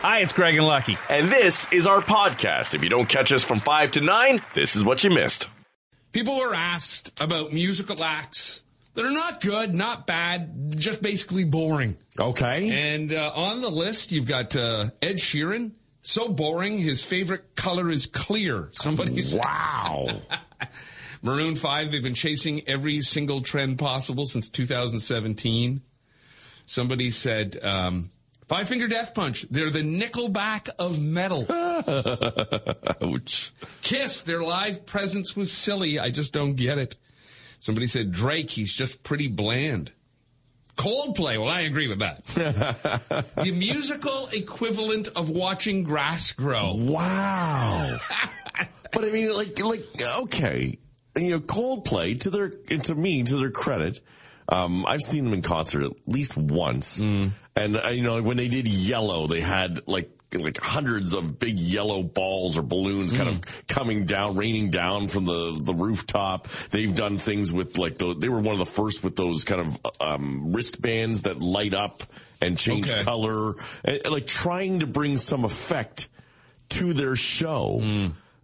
Hi, it's Craig and Lucky. And this is our podcast. If you don't catch us from 5 to 9, this is what you missed. People were asked about musical acts that are not good, not bad, just basically boring. Okay. And uh, on the list, you've got uh, Ed Sheeran. So boring, his favorite color is clear. Somebody. Wow. Maroon 5, they've been chasing every single trend possible since 2017. Somebody said, um, Five Finger Death Punch, they're the Nickelback of metal. Ouch. Kiss, their live presence was silly. I just don't get it. Somebody said Drake, he's just pretty bland. Coldplay, well, I agree with that. the musical equivalent of watching grass grow. Wow. but I mean, like, like, okay. You know, Coldplay, to their, to me, to their credit, um, I've seen them in concert at least once. And, uh, you know, when they did Yellow, they had like, like hundreds of big yellow balls or balloons kind of coming down, raining down from the, the rooftop. They've done things with like the, they were one of the first with those kind of, um, wristbands that light up and change Okay. color, and, like trying to bring some effect to their show.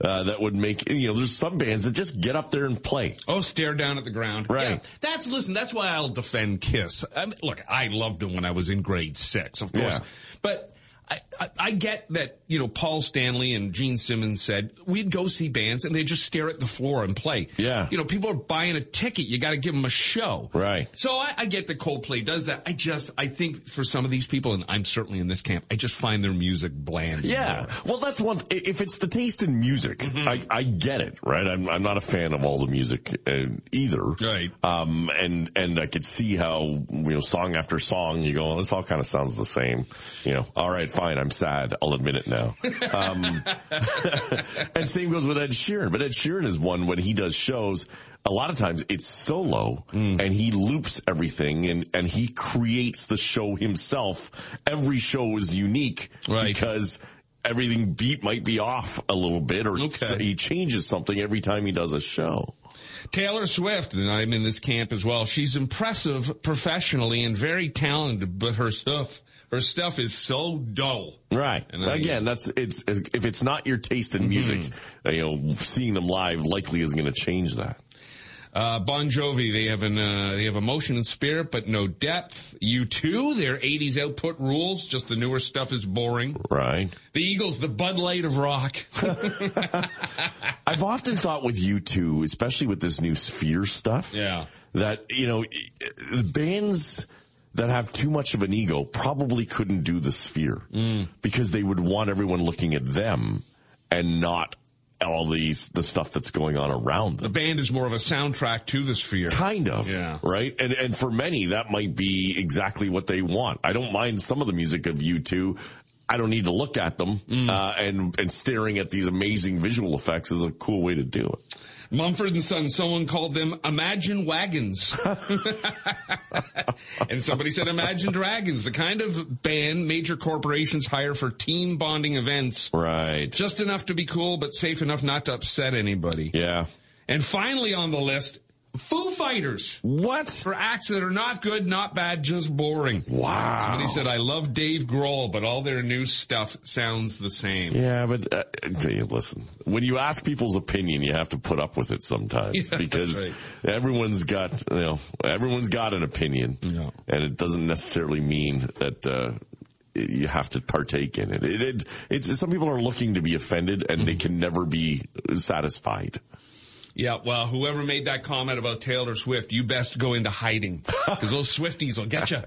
Uh, that would make, you know, there's some bands that just get up there and play. Oh, stare down at the ground. Right. Yeah, that's, listen, that's why I'll defend Kiss. I mean, look, I loved them when I was in grade six, of course. Yeah. But I, I, I get that, you know, Paul Stanley and Gene Simmons said we'd go see bands and they just stare at the floor and play. Yeah. You know, people are buying a ticket. You got to give them a show. Right. So I, I get that Coldplay does that. I just, I think for some of these people, and I'm certainly in this camp, I just find their music bland. Yeah. Well, that's one. If it's the taste in music, I, I get it, right? I'm, I'm not a fan of all the music uh, either. Right. Um, and, and I could see how, you know, song after song, you go, well, this all kind of sounds the same. You know, all right, fine. I'm sad. I'll admit it now. Um, and same goes with Ed Sheeran. But Ed Sheeran is one when he does shows. A lot of times it's solo Mm. and he loops everything and, and he creates the show himself. Every show is unique Right. because everything beat might be off a little bit or Okay. he changes something every time he does a show. Taylor Swift, and I'm in this camp as well. She's impressive professionally and very talented, but her stuff, her stuff is so dull. Right. And I- Again, that's it's if it's not your taste in music, Mm-hmm. you know, seeing them live likely isn't going to change that. Uh, bon Jovi, they have an, uh, they have emotion and spirit, but no depth. U2, their 80s output rules, just the newer stuff is boring. Right. The Eagles, the Bud Light of rock. I've often thought with U2, especially with this new Sphere stuff, Yeah. that you know, bands that have too much of an ego probably couldn't do the Sphere Mm. because they would want everyone looking at them and not all these the stuff that's going on around them. the band is more of a soundtrack to the sphere. Kind of, Yeah. right? And and for many, that might be exactly what they want. I don't mind some of the music of U2. I don't need to look at them, Mm. uh, and and staring at these amazing visual effects is a cool way to do it. Mumford and Son, someone called them Imagine Wagons. and somebody said Imagine Dragons, the kind of band major corporations hire for team bonding events. Right? Just enough to be cool, but safe enough not to upset anybody. Yeah. And finally on the list, Foo Fighters. What? For acts that are not good, not bad, just boring. Wow. Somebody said, I love Dave Grohl, but all their new stuff sounds the same. Yeah, but uh, listen. When you ask people's opinion, you have to put up with it sometimes Yeah, because right. everyone's got you know everyone's got an opinion, Yeah. and it doesn't necessarily mean that. Uh, you have to partake in it. It, it. It's some people are looking to be offended, and they can never be satisfied. Yeah, well, whoever made that comment about Taylor Swift, you best go into hiding because those Swifties will get you.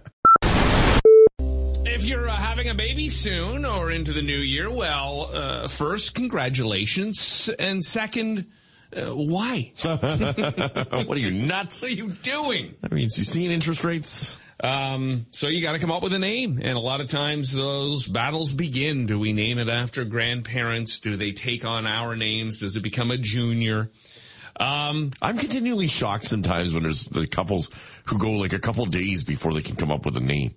If you're uh, having a baby soon or into the new year, well, uh, first, congratulations, and second, uh, why? what are you nuts? What are you doing? I mean, you seeing interest rates? Um, so you got to come up with a name, and a lot of times those battles begin. Do we name it after grandparents? Do they take on our names? Does it become a junior? Um, I'm continually shocked sometimes when there's the couples who go like a couple days before they can come up with a name.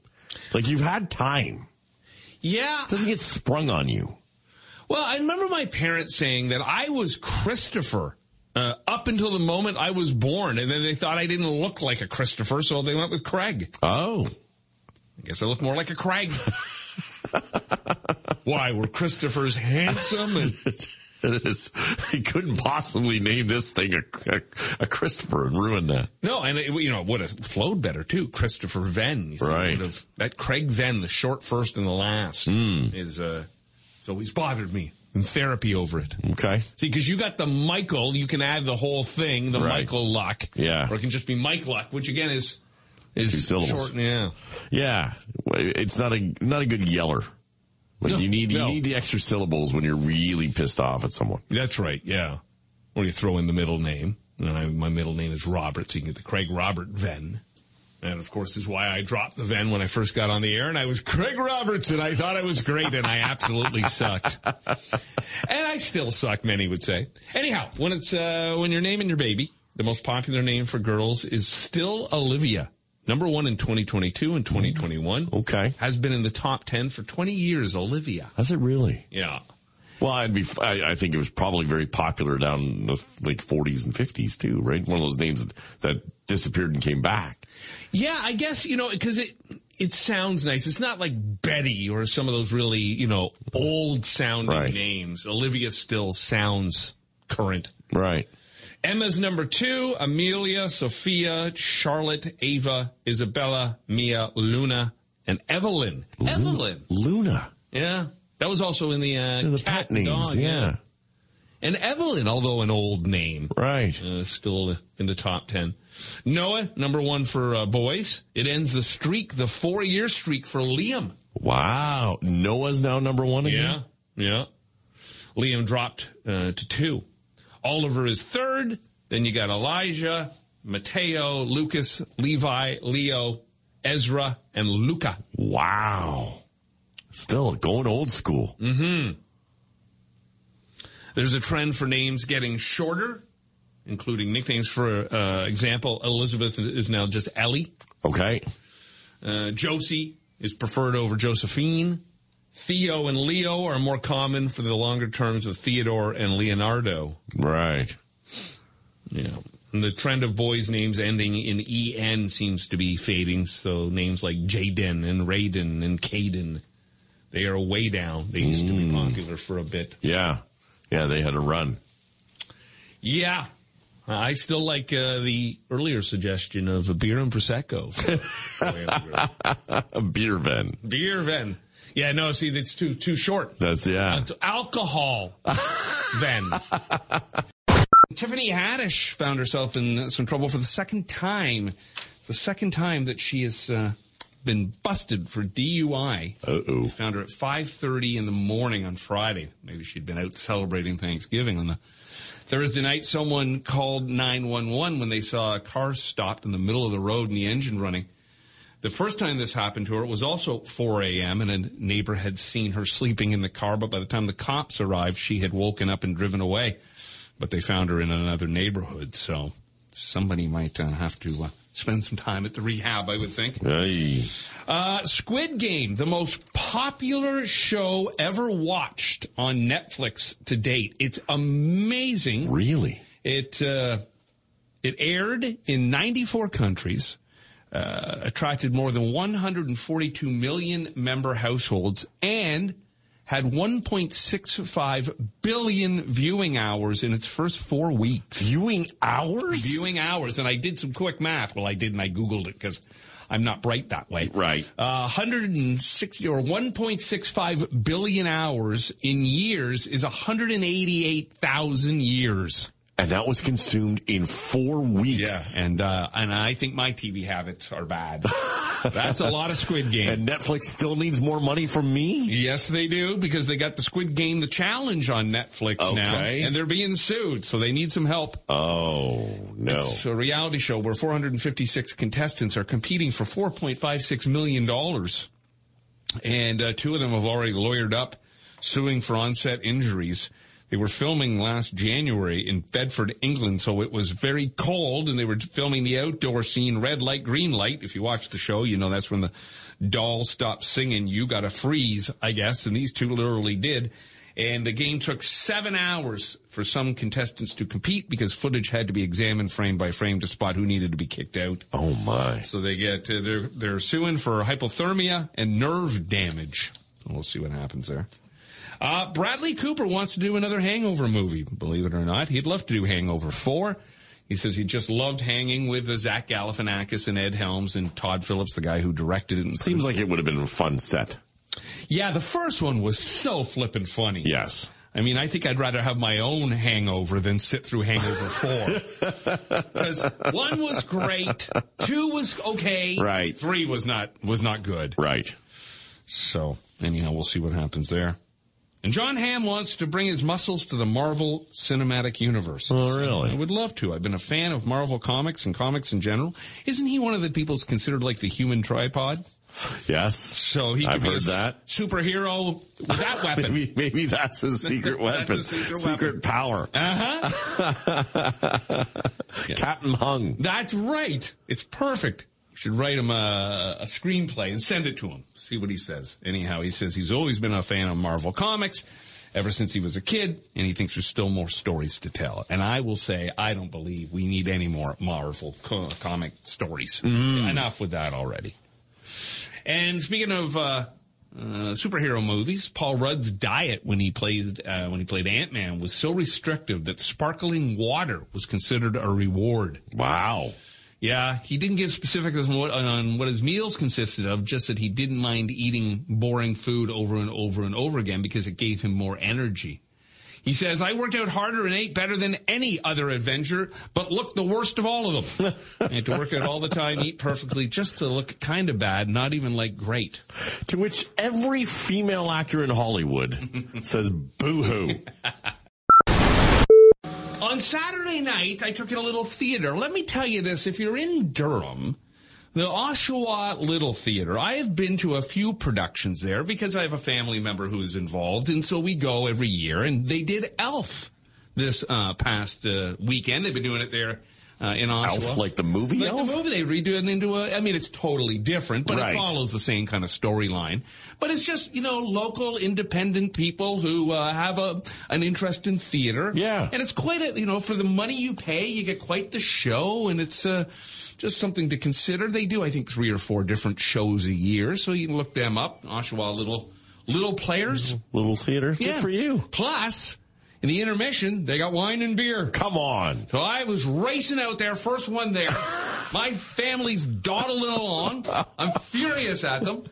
Like you've had time. yeah. It doesn't get sprung on you. Well, I remember my parents saying that I was Christopher uh, up until the moment I was born, and then they thought I didn't look like a Christopher, so they went with Craig. Oh. I guess I look more like a Craig. Why were Christopher's handsome and This- he couldn't possibly name this thing a, a, a Christopher and ruin that. no, and it, you know it would have flowed better too. Christopher Venn, see, Right. have- that Craig Venn, the short first and the last, Hmm. is uh, it's always bothered me in therapy over it. Okay. See, because you got the Michael, you can add the whole thing, the Right. Michael Luck. Yeah. Or it can just be Mike Luck, which again is is Two syllables. short. Yeah. Yeah. It's not a, not a good yeller. Like No, you need, you need the extra syllables when you're really pissed off at someone. That's right, yeah. Or you throw in the middle name. And I, my middle name is Robert, so you can get the Craig Robert Venn. And of course is why I dropped the Venn when I first got on the air and I was Craig Roberts and I thought I was great and I absolutely sucked. And I still suck, many would say. Anyhow, when it's, uh, when you're naming your baby, the most popular name for girls is still Olivia. Number one in 2022 and 2021. Mm. Okay. Has been in the top 10 for 20 years, Olivia. Has it really? Yeah. Well, I'd be, I, I think it was probably very popular down in the like 40s and 50s too, right? One of those names that, that disappeared and came back. Yeah, I guess, you know, because it, it sounds nice. It's not like Betty or some of those really, you know, old sounding Right. names. Olivia still sounds current. Right. Emma's number two, Amelia, Sophia, Charlotte, Ava, Isabella, Mia, Luna, and Evelyn. Evelyn. Luna. Yeah. That was also in the, uh, The cat pet names. dog, yeah. And Evelyn, although an old name, Right. uh, still in the top 10. Noah, number one for uh, boys. It ends the streak, the four year streak for Liam. Wow. Noah's now number one again? Yeah. Yeah. Liam dropped uh, to two. Oliver is third. Then you got Elijah, Mateo, Lucas, Levi, Leo, Ezra, and Luca. Wow. Still going old school. There's a trend for names getting shorter, including nicknames. For uh, example, Elizabeth is now just Ellie. Okay. Uh, Josie is preferred over Josephine. Theo and Leo are more common for the longer terms of Theodore and Leonardo. Right. Yeah. And the trend of boys' names ending in EN seems to be fading. So names like Jaden and Raiden and Caden, they are way down. They used to be popular for a bit. Yeah. Yeah, they had a run. Yeah. I still like uh, the earlier suggestion of a beer and prosecco. A beer ven. beer then. Yeah, no, see, that's too too short. That's, yeah. It's alcohol then. Tiffany Haddish found herself in some trouble for the second time. The second time that she has uh, been busted for DUI. Uh-oh. We found her at 5.30 in the morning on Friday. Maybe she'd been out celebrating Thanksgiving on the Thursday night. Someone called 911 when they saw a car stopped in the middle of the road and the engine running. The first time this happened to her, it was also 4 a.m. and a neighbor had seen her sleeping in the car, but by the time the cops arrived, she had woken up and driven away. But they found her in another neighborhood, so somebody might uh, have to uh, spend some time at the rehab, I would think. Hey. Uh, Squid Game, the most popular show ever watched on Netflix to date. It's amazing. Really? It uh, it aired in 94 countries, uh, attracted more than 142 million member households, and had 1.65 billion viewing hours in its first four weeks. Viewing hours? Viewing hours, and I did some quick math. Well, I didn't. I googled it because I'm not bright that way. Right. Uh, 160 or 1.65 billion hours in years is 188,000 years. And that was consumed in four weeks. Yeah, And uh, and I think my TV habits are bad. That's a lot of Squid Game. And Netflix still needs more money from me? yes, they do because they got the Squid Game, the challenge on Netflix now, and they're being sued, so they need some help. Oh, no. It's a reality show where 456 contestants are competing for 4.56 million dollars, and uh, two of them have already lawyered up, suing for onset injuries. They were filming last January in Bedford, England, so it was very cold, and they were filming the outdoor scene, red light, green light. If you watch the show, you know that's when the doll stopped singing. You got to freeze, I guess, and these two literally did. And the game took seven hours for some contestants to compete because footage had to be examined frame by frame to spot who needed to be kicked out. Oh, my. So they get uh, they're they're suing for hypothermia and nerve damage. We'll see what happens there. Uh, Bradley Cooper wants to do another Hangover movie. Believe it or not, he'd love to do Hangover Four. He says he just loved hanging with uh, Zach Galifianakis and Ed Helms and Todd Phillips, the guy who directed it. And Seems like it would have been a fun set. yeah, the first one was so flippin' funny. Yes. I mean, I think I'd rather have my own hangover than sit through Hangover 4. Because one was great, two was okay, Right. three was not, was not good. Right. So, anyhow, we'll see what happens there. And Jon Hamm wants to bring his muscles to the Marvel Cinematic Universe. Oh, really? I would love to. I've been a fan of Marvel comics and comics in general. Isn't he one of the people who's considered like the human tripod? Yes. So he could I've be heard that. superhero with that weapon. Maybe, maybe that's his secret weapon. his secret weapon. power. Uh-huh. Captain Hung. That's right. It's perfect. Should write him a, a screenplay and send it to him. See what he says. Anyhow, he says he's always been a fan of Marvel Comics ever since he was a kid, and he thinks there's still more stories to tell. And I will say, I don't believe we need any more Marvel co- comic stories. Enough with that already. And speaking of uh, uh, superhero movies, Paul Rudd's diet when he played uh, when he played Ant Man was so restrictive that sparkling water was considered a reward. Wow. Yeah, he didn't give specifics on what, on what his meals consisted of, just that he didn't mind eating boring food over and over and over again because it gave him more energy. He says, I worked out harder and ate better than any other Avenger, but looked the worst of all of them. I had to work out all the time, eat perfectly, just to look kind of bad, not even like great. To which every female actor in Hollywood says boo hoo. On Saturday night, I took in a little theater. Let me tell you this, if you're in Durham, the Oshawa Little Theater, I have been to a few productions there because I have a family member who is involved, and so we go every year, and they did Elf this uh, past uh, weekend. They've been doing it there uh, in Oshawa. Elf, like the movie Like Elf? the movie, they redo it into a. I mean, it's totally different, but Right. it follows the same kind of storyline. But it's just you know local independent people who uh, have a an interest in theater. Yeah. and it's quite a you know for the money you pay, you get quite the show, and it's uh, just something to consider. They do, I think, three or four different shows a year, so you can look them up. Oshawa Little Little Players. Little theater. Good Yeah. for you. Plus, in the intermission, they got wine and beer. Come on. So I was racing out there, first one there. My family's dawdling along. I'm furious at them.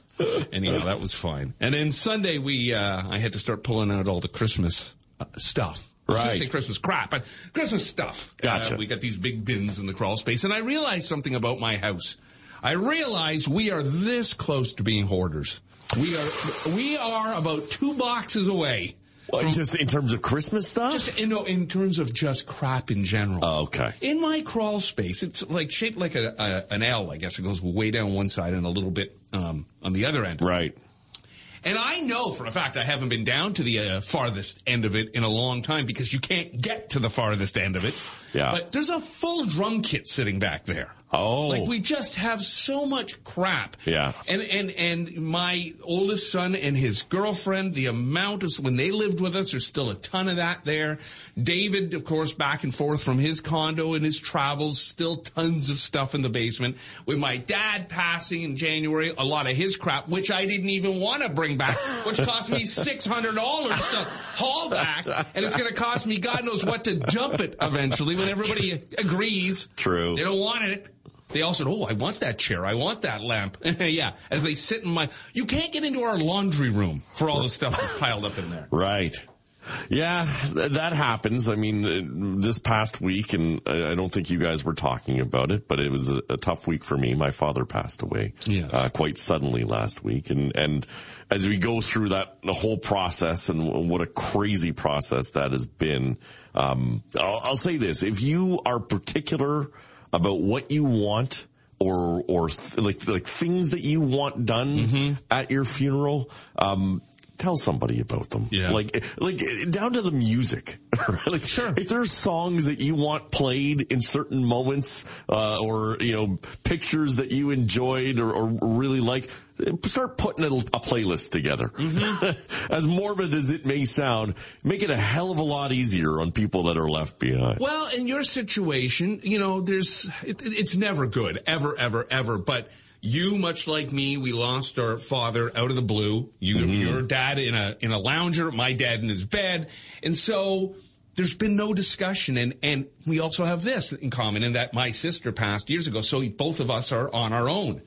Anyhow, that was fine. And then Sunday, we uh, I had to start pulling out all the Christmas uh, stuff. I was Right. say Christmas crap, but Christmas stuff. Gotcha. Uh, we got these big bins in the crawl space, and I realized something about my house. I realized we are this close to being hoarders. We are we are about two boxes away. Well, just in terms of Christmas stuff? Just you know, in terms of just crap in general. Oh, okay. In my crawl space, it's like shaped like a, a an L. I guess it goes way down one side and a little bit um, on the other end. Right. And I know for a fact I haven't been down to the uh, farthest end of it in a long time because you can't get to the farthest end of it. Yeah. But there's a full drum kit sitting back there. Oh. Like we just have so much crap. Yeah. And and and my oldest son and his girlfriend, the amount of when they lived with us, there's still a ton of that there. David, of course, back and forth from his condo and his travels, still tons of stuff in the basement. With my dad passing in January, a lot of his crap, which I didn't even want to bring back, which cost me six hundred dollars to haul back, and it's going to cost me God knows what to dump it eventually when everybody agrees. True. They don't want it. They all said, "Oh, I want that chair. I want that lamp." yeah, as they sit in my, you can't get into our laundry room for all the stuff that's piled up in there. Right. Yeah, th- that happens. I mean, uh, this past week, and I I don't think you guys were talking about it, but it was a, a tough week for me. My father passed away Yes. uh, quite suddenly last week, and and as we go through that the whole process, and what a crazy process that has been. Um, I'll, I'll say this: if you are particular about what you want. Or, or th- like, like things that you want done Mm-hmm. at your funeral, um, tell somebody about them. Yeah. Like, like down to the music. like, Sure. If there's songs that you want played in certain moments, uh, or you know, pictures that you enjoyed or, or really like, start putting a, a playlist together. Mm-hmm. as morbid as it may sound, make it a hell of a lot easier on people that are left behind. Well, in your situation, you know, there's it, it's never good, ever, ever, ever. But you, much like me, we lost our father out of the blue. You, Mm-hmm. your dad in a in a lounger, my dad in his bed, and so there's been no discussion. And and we also have this in common, in that my sister passed years ago, so both of us are on our own.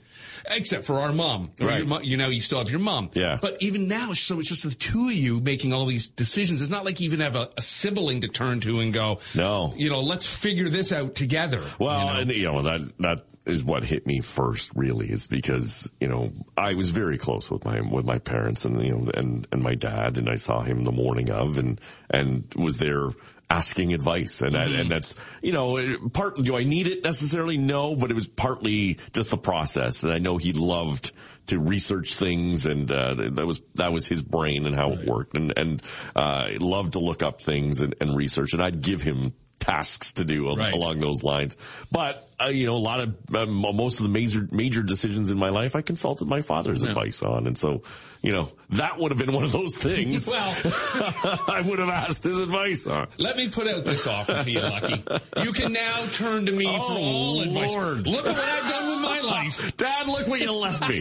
Except for our mom, Right. you know, you still have your mom. Yeah. But even now, so it's just the two of you making all these decisions. It's not like you even have a, a sibling to turn to and go, No. you know, let's figure this out together. Well, you know? and you know that that is what hit me first. Really, is because you know I was very close with my with my parents and you know and and my dad, and I saw him the morning of, and and was there asking advice, and that, and that's you know part. Do I need it necessarily? No, but it was partly just the process, and I know he loved to research things and uh, that was that was his brain and how it worked and and uh, loved to look up things and, and research and I'd give him tasks to do Right. along those lines but uh, you know a lot of um, most of the major major decisions in my life I consulted my father's advice on and so you know that would have been one of those things Well- I would have asked his advice on Let me put out this offer to you, Lucky. You can now turn to me for Oh, all advice. Look at what I've my life. Dad look where you left me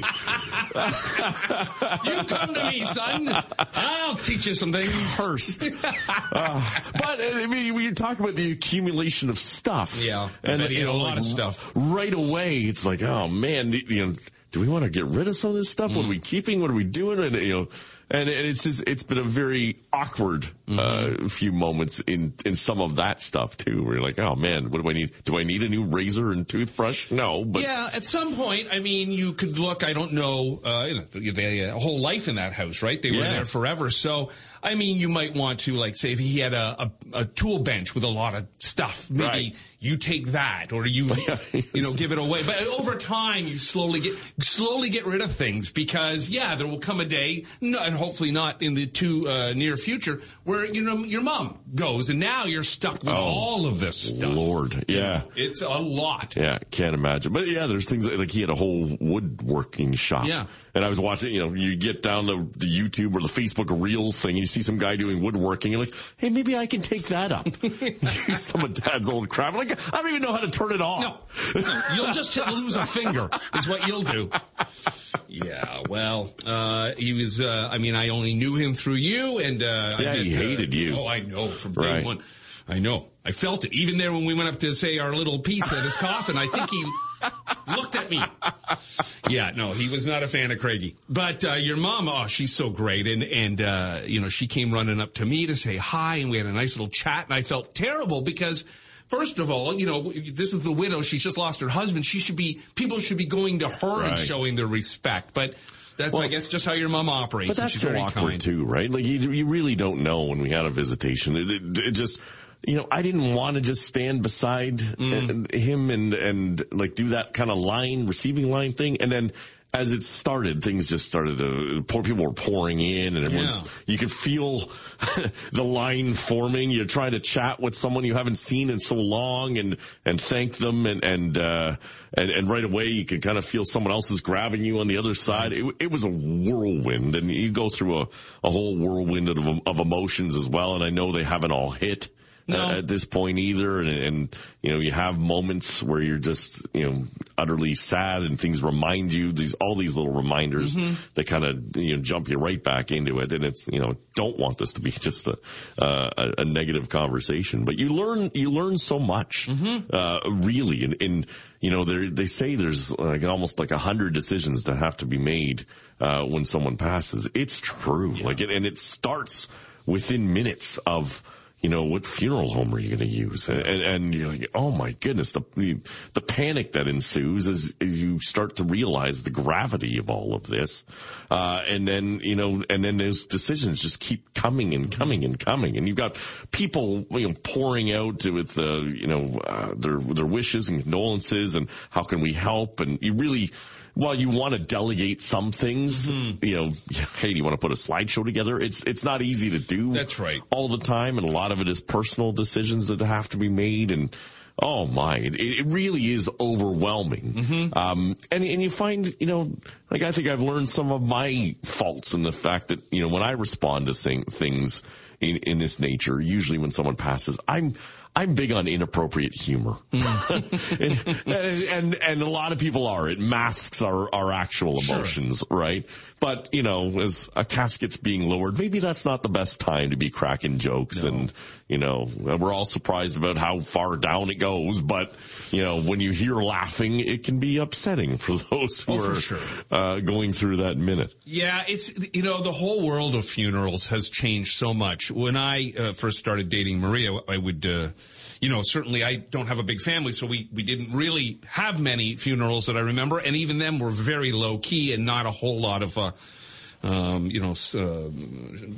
You come to me, son. I'll teach you some things. first. Uh, but I mean, when you talk about the accumulation of stuff, Yeah, bet he had a lot of stuff. Right away, it's like, oh man, you know, do we want to get rid of some of this stuff? What are we Mm. keeping? What are we doing? And you know, and, and it's just it's been a very awkward Mm-hmm. uh, few moments in in some of that stuff too. Where you're like, oh man, what do I need? Do I need a new razor and toothbrush? No, but Yeah, at some point, I mean, you could look. I don't know. Uh, you know, they had a whole life in that house, right? They were Yeah. there forever. So, I mean, you might want to, like, say, if he had a, a, a tool bench with a lot of stuff, maybe Right. you take that, or you, you know, give it away. But over time, you slowly get slowly get rid of things because, yeah, there will come a day, and hopefully not in the too uh, near future, where you know your mom goes, and now you're stuck with oh, all of this stuff. Oh, Lord, yeah. It's a lot. Yeah, can't imagine. But yeah, there's things like he had a whole woodworking shop. Yeah. And I was watching, you know, you get down the, the YouTube or the Facebook Reels thing, and you see some guy doing woodworking, you're like, hey, maybe I can take that up. Use some of Dad's old crap. Like, I don't even know how to turn it off. No, no, you'll just lose a finger. Is what you'll do. Yeah, well, uh, he was. Uh, I mean, I only knew him through you, and uh, I Yeah, he met, uh, hated you. Oh, I know from day Right. one. I know. I felt it. Even there when we went up to say our little piece at his coffin, I think he looked at me. Yeah, no, he was not a fan of Craigie. But uh, your mom, oh, she's so great, and and uh, you know she came running up to me to say hi, and we had a nice little chat, and I felt terrible because. First of all, you know, this is the widow. She's just lost her husband. She should be, people should be going to her and showing their respect. But that's, I guess, just how your mom operates. But that's she's so very awkward kind. too, right? Like you, you really don't know when we had a visitation. It, it, it just, you know, I didn't want to just stand beside Mm. him and and like do that kind of line receiving line thing, and then. As it started, things just started to, poor people were pouring in and everyone's, Yeah. you could feel the line forming. You're trying to chat with someone you haven't seen in so long and, and thank them and, and, uh, and, and right away you can kind of feel someone else is grabbing you on the other side. It, it was a whirlwind and you go through a, a whole whirlwind of, of emotions as well. And I know they haven't all hit. No. at this point either. And, and, you know, you have moments where you're just, you know, utterly sad and things remind you these, all these little reminders that kind of, you know, jump you right back into it. And it's, you know, don't want this to be just a, uh, a, a negative conversation, but you learn, you learn so much, uh, really. And, and, you know, they they say there's like almost like a hundred decisions that have to be made, uh, when someone passes. It's true. Like, it, and it starts within minutes of, you know, what funeral home are you going to use? And, and, you're like, oh my goodness, the, the, the panic that ensues as, as you start to realize the gravity of all of this. Uh, and then, you know, and then those decisions just keep coming and coming and coming. And you've got people, you know, pouring out with, uh, you know, uh, their, their wishes and condolences and how can we help? And you really, while you want to delegate some things, Mm-hmm. you know, hey, do you want to put a slideshow together? It's, it's not easy to do That's right. all the time, and a lot of it is personal decisions that have to be made. And oh my, it, it really is overwhelming. Mm-hmm. Um, and and you find, you know, like I think I've learned some of my faults in the fact that you know when I respond to things in in this nature, usually when someone passes, I'm I'm big on inappropriate humor, Mm. and, and and a lot of people are. It masks our our actual emotions, right? But you know, as a casket's being lowered, maybe that's not the best time to be cracking jokes, and you know, we're all surprised about how far down it goes. But you know, when you hear laughing, it can be upsetting for those who Oh, are sure. uh, going through that minute. Yeah, it's you know the whole world of funerals has changed so much. When I uh, first started dating Maria, I would, uh, you know, certainly I don't have a big family, so we we didn't really have many funerals that I remember, and even them were very low key and not a whole lot of. Uh, um, you know, uh,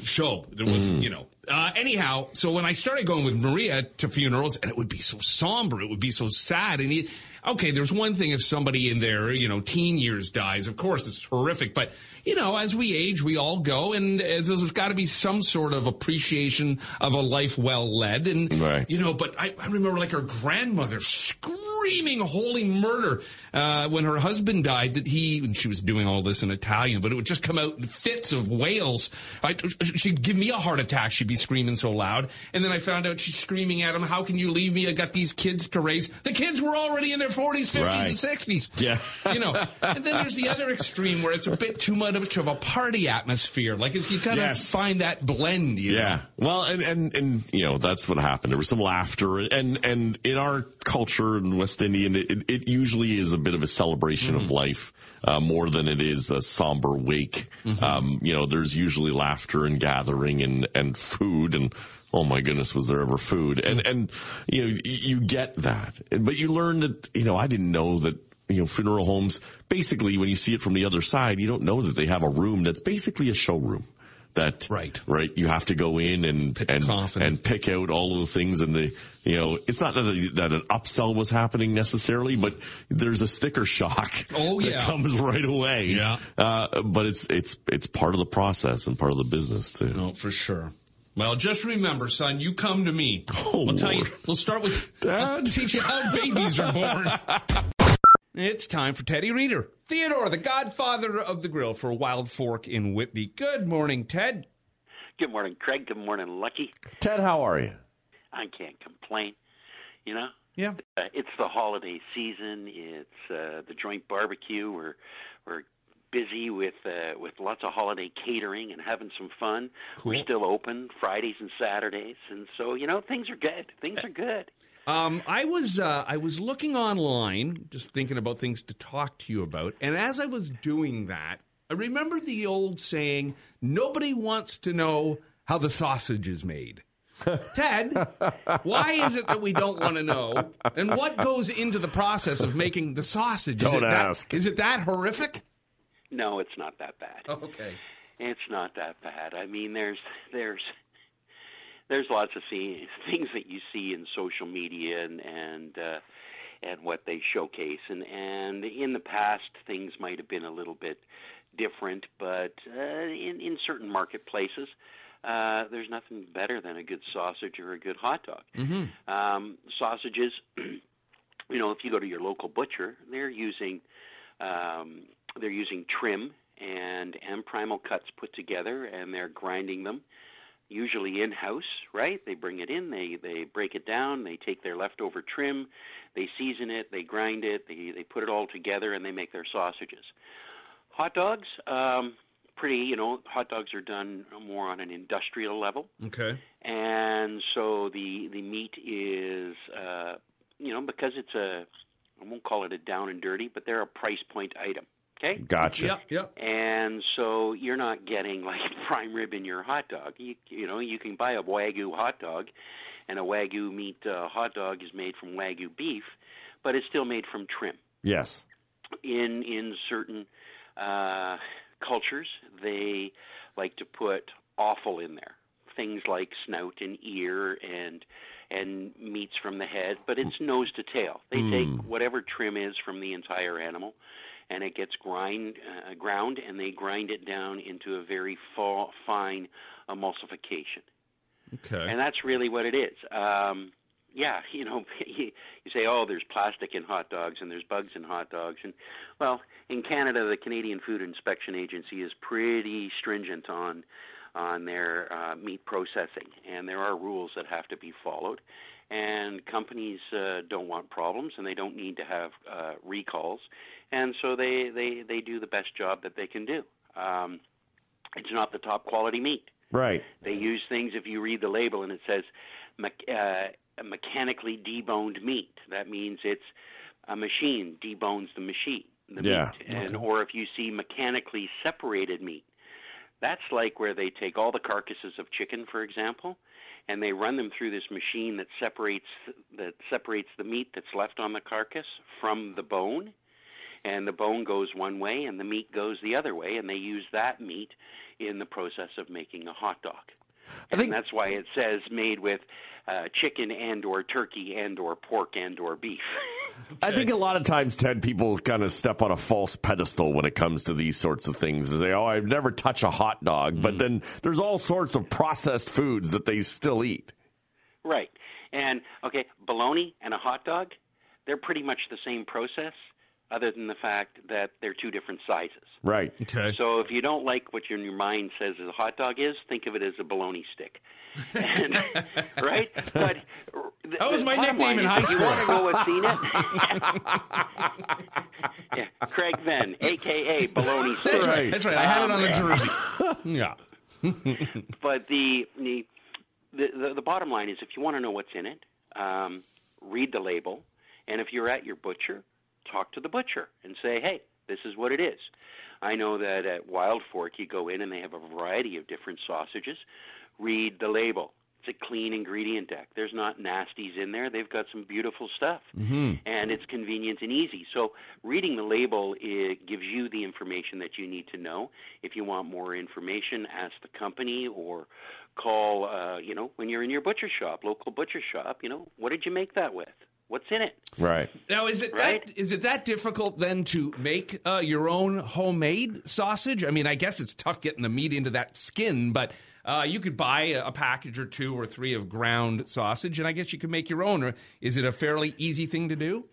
show. There was, you know. Uh, anyhow, so when I started going with Maria to funerals, and it would be so somber, it would be so sad, and you, okay, there's one thing if somebody in their, you know, teen years dies, of course it's horrific, but you know, as we age, we all go, and uh, there's got to be some sort of appreciation of a life well led, and Right. you know, but I, I remember like her grandmother screaming holy murder uh, when her husband died. That he and she was doing all this in Italian, but it would just come out in fits of wails. I, she'd give me a heart attack. She'd be screaming so loud, and then I found out she's screaming at him, "How can you leave me? I got these kids to raise." The kids were already in their forties, fifties, Right. and sixties. Yeah. you know. And then there's the other extreme where it's a bit too much of a party atmosphere. Like it's, you gotta Yes. find that blend. You know? Yeah. Well, and, and, and, you know, that's what happened. There was some laughter and, and in our culture in West Indian, it, it usually is a bit of a celebration of life, uh, more than it is a somber wake. Um, you know, there's usually laughter and gathering and, and food and, Oh my goodness, was there ever food? And, and, you know, you get that. But you learn that, you know, I didn't know that, you know, funeral homes, basically when you see it from the other side, you don't know that they have a room that's basically a showroom that Right. right you have to go in and and coffin. and pick out all of the things and the you know it's not that, a, that an upsell was happening necessarily but there's a sticker shock Oh, yeah that comes right away Yeah. uh, but it's it's it's part of the process and part of the business too No, for sure. Well, just remember, son, you come to me. Oh, I'll tell you. We'll start with Dad? I'll teach you how babies are born. it's time for Teddy Reader, Theodore, the godfather of the grill for Wild Fork in Whitby. Good morning, Ted. Good morning, Craig. Good morning, Lucky. ted how are you I can't complain. You know, Yeah. uh, it's the holiday season. It's uh, the joint barbecue. We're we're busy with uh, with lots of holiday catering and having some fun. Cool. We're still open Fridays and Saturdays, and so you know things are good. Things are good. Um, I was uh, I was looking online, just thinking about things to talk to you about, and as I was doing that, I remember the old saying, "Nobody wants to know how the sausage is made." Ted, why is it that we don't want to know? And what goes into the process of making the sausage? Is Don't it that- ask. Is it that horrific? No, it's not that bad. Okay. It's not that bad. I mean, there's there's there's lots of see, things that you see in social media and and uh, and what they showcase, and and in the past things might have been a little bit different, but uh, in in certain marketplaces. Uh, there's nothing better than a good sausage or a good hot dog. Um, sausages, you know, if you go to your local butcher, they're using um, they're using trim and and primal cuts put together, and they're grinding them, usually in house. Right? They bring it in, they they break it down, they take their leftover trim, they season it, they grind it, they they put it all together, and they make their sausages. Hot dogs, um, pretty. You know, hot dogs are done more on an industrial level Okay. and so the the meat is uh you know because it's a I won't call it a down and dirty, but they're a price point item. Okay? gotcha Yep. Yep. And so you're not getting like prime rib in your hot dog. You you know, you can buy a wagyu hot dog and a wagyu meat uh, hot dog is made from wagyu beef, but it's still made from trim yes in in certain uh, cultures, they like to put offal in there, things like snout and ear and and meats from the head, but it's nose to tail. They take whatever trim is from the entire animal, and it gets grind uh, ground, and they grind it down into a very fa- fine emulsification Okay. and that's really what it is. Um, yeah, you know, you, you say, oh, there's plastic in hot dogs and there's bugs in hot dogs, and well, in Canada, the Canadian Food Inspection Agency is pretty stringent on on their uh, meat processing, and there are rules that have to be followed. And companies uh, don't want problems, and they don't need to have uh, recalls, and so they, they they do the best job that they can do. Um, it's not the top quality meat. Right. They use things if you read the label and it says me- uh, mechanically deboned meat. That means it's a machine debones the machine, the Yeah. meat. And or if you see mechanically separated meat, that's like where they take all the carcasses of chicken, for example, and they run them through this machine that separates that separates the meat that's left on the carcass from the bone. And the bone goes one way and the meat goes the other way and they use that meat in the process of making a hot dog. And think- that's why it says made with uh, chicken and or turkey and or pork and or beef I think a lot of times, Ted, people kind of step on a false pedestal when it comes to these sorts of things. They say, "Oh, I've never touched a hot dog," but mm-hmm. then there's all sorts of processed foods that they still eat. right and okay bologna and a hot dog they're pretty much the same process other than the fact that they're two different sizes Right. Okay. So if you don't like what your, your mind says a hot dog is, think of it as a bologna stick. And, right? But the, That was my nickname in high school. You want to know what's seen it? yeah, Craig Venn, aka bologna stick. That's right. That's right. I had it on a jersey. yeah. But the, the the the the bottom line is, if you want to know what's in it, um, read the label, and if you're at your butcher, talk to the butcher and say, "Hey, this is what it is." I know that at Wild Fork, you go in and they have a variety of different sausages. Read the label. It's a clean ingredient deck. There's not nasties in there. They've got some beautiful stuff, mm-hmm. and it's convenient and easy. So, reading the label it gives you the information that you need to know. If you want more information, ask the company or call. Uh, you know, when you're in your butcher shop, local butcher shop. You know, what did you make that with? What's in it? Right. Now, is it Right? that, is it that difficult then to make uh, your own homemade sausage? I mean, I guess it's tough getting the meat into that skin, but uh, you could buy a, a package or two or three of ground sausage, and I guess you could make your own. Or Is it a fairly easy thing to do?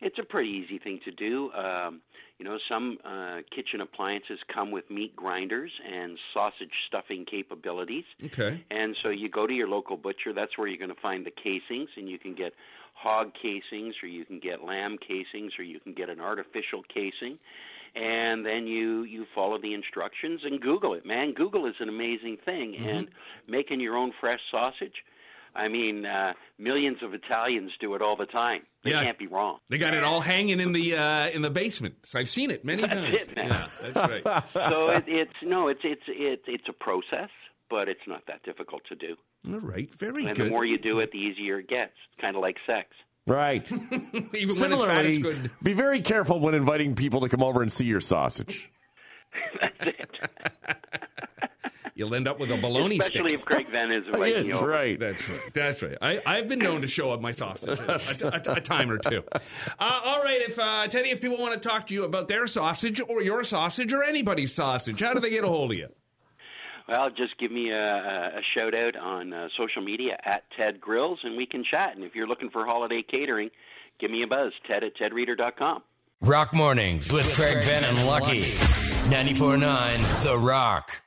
It's a pretty easy thing to do. Um, you know, some uh, kitchen appliances come with meat grinders and sausage stuffing capabilities. Okay. And so you go to your local butcher. That's where you're going to find the casings, and you can get hog casings, or you can get lamb casings, or you can get an artificial casing. And then you you follow the instructions and Google it. Man, Google is an amazing thing, and making your own fresh sausage. I mean, uh, millions of Italians do it all the time. They Yeah. can't be wrong. They got it all hanging in the uh, in the basement. So I've seen it many That's times. it. Yeah, that's right. so it, it's no, it's it's it's it's a process, but it's not that difficult to do. All right, very And good. the more you do it, the easier it gets. It's kind of like sex. Right. Even when it's bad, it's good. be very careful when inviting people to come over and see your sausage. That's it. You'll end up with a bologna Especially stick. if Craig Venn is inviting you Yes, right. That's right. That's right. I, I've been known to show up my sausage a, a- a time or two. Uh, all right, if uh, Teddy, if people want to talk to you about their sausage or your sausage or anybody's sausage, how do they get a hold of you? Well, just give me a, a, a shout out on uh, social media at Ted Grills, and we can chat. And if you're looking for holiday catering, give me a buzz. Ted at tedreader.com. Rock Mornings with Craig Venn and Lucky. 94.9 The Rock.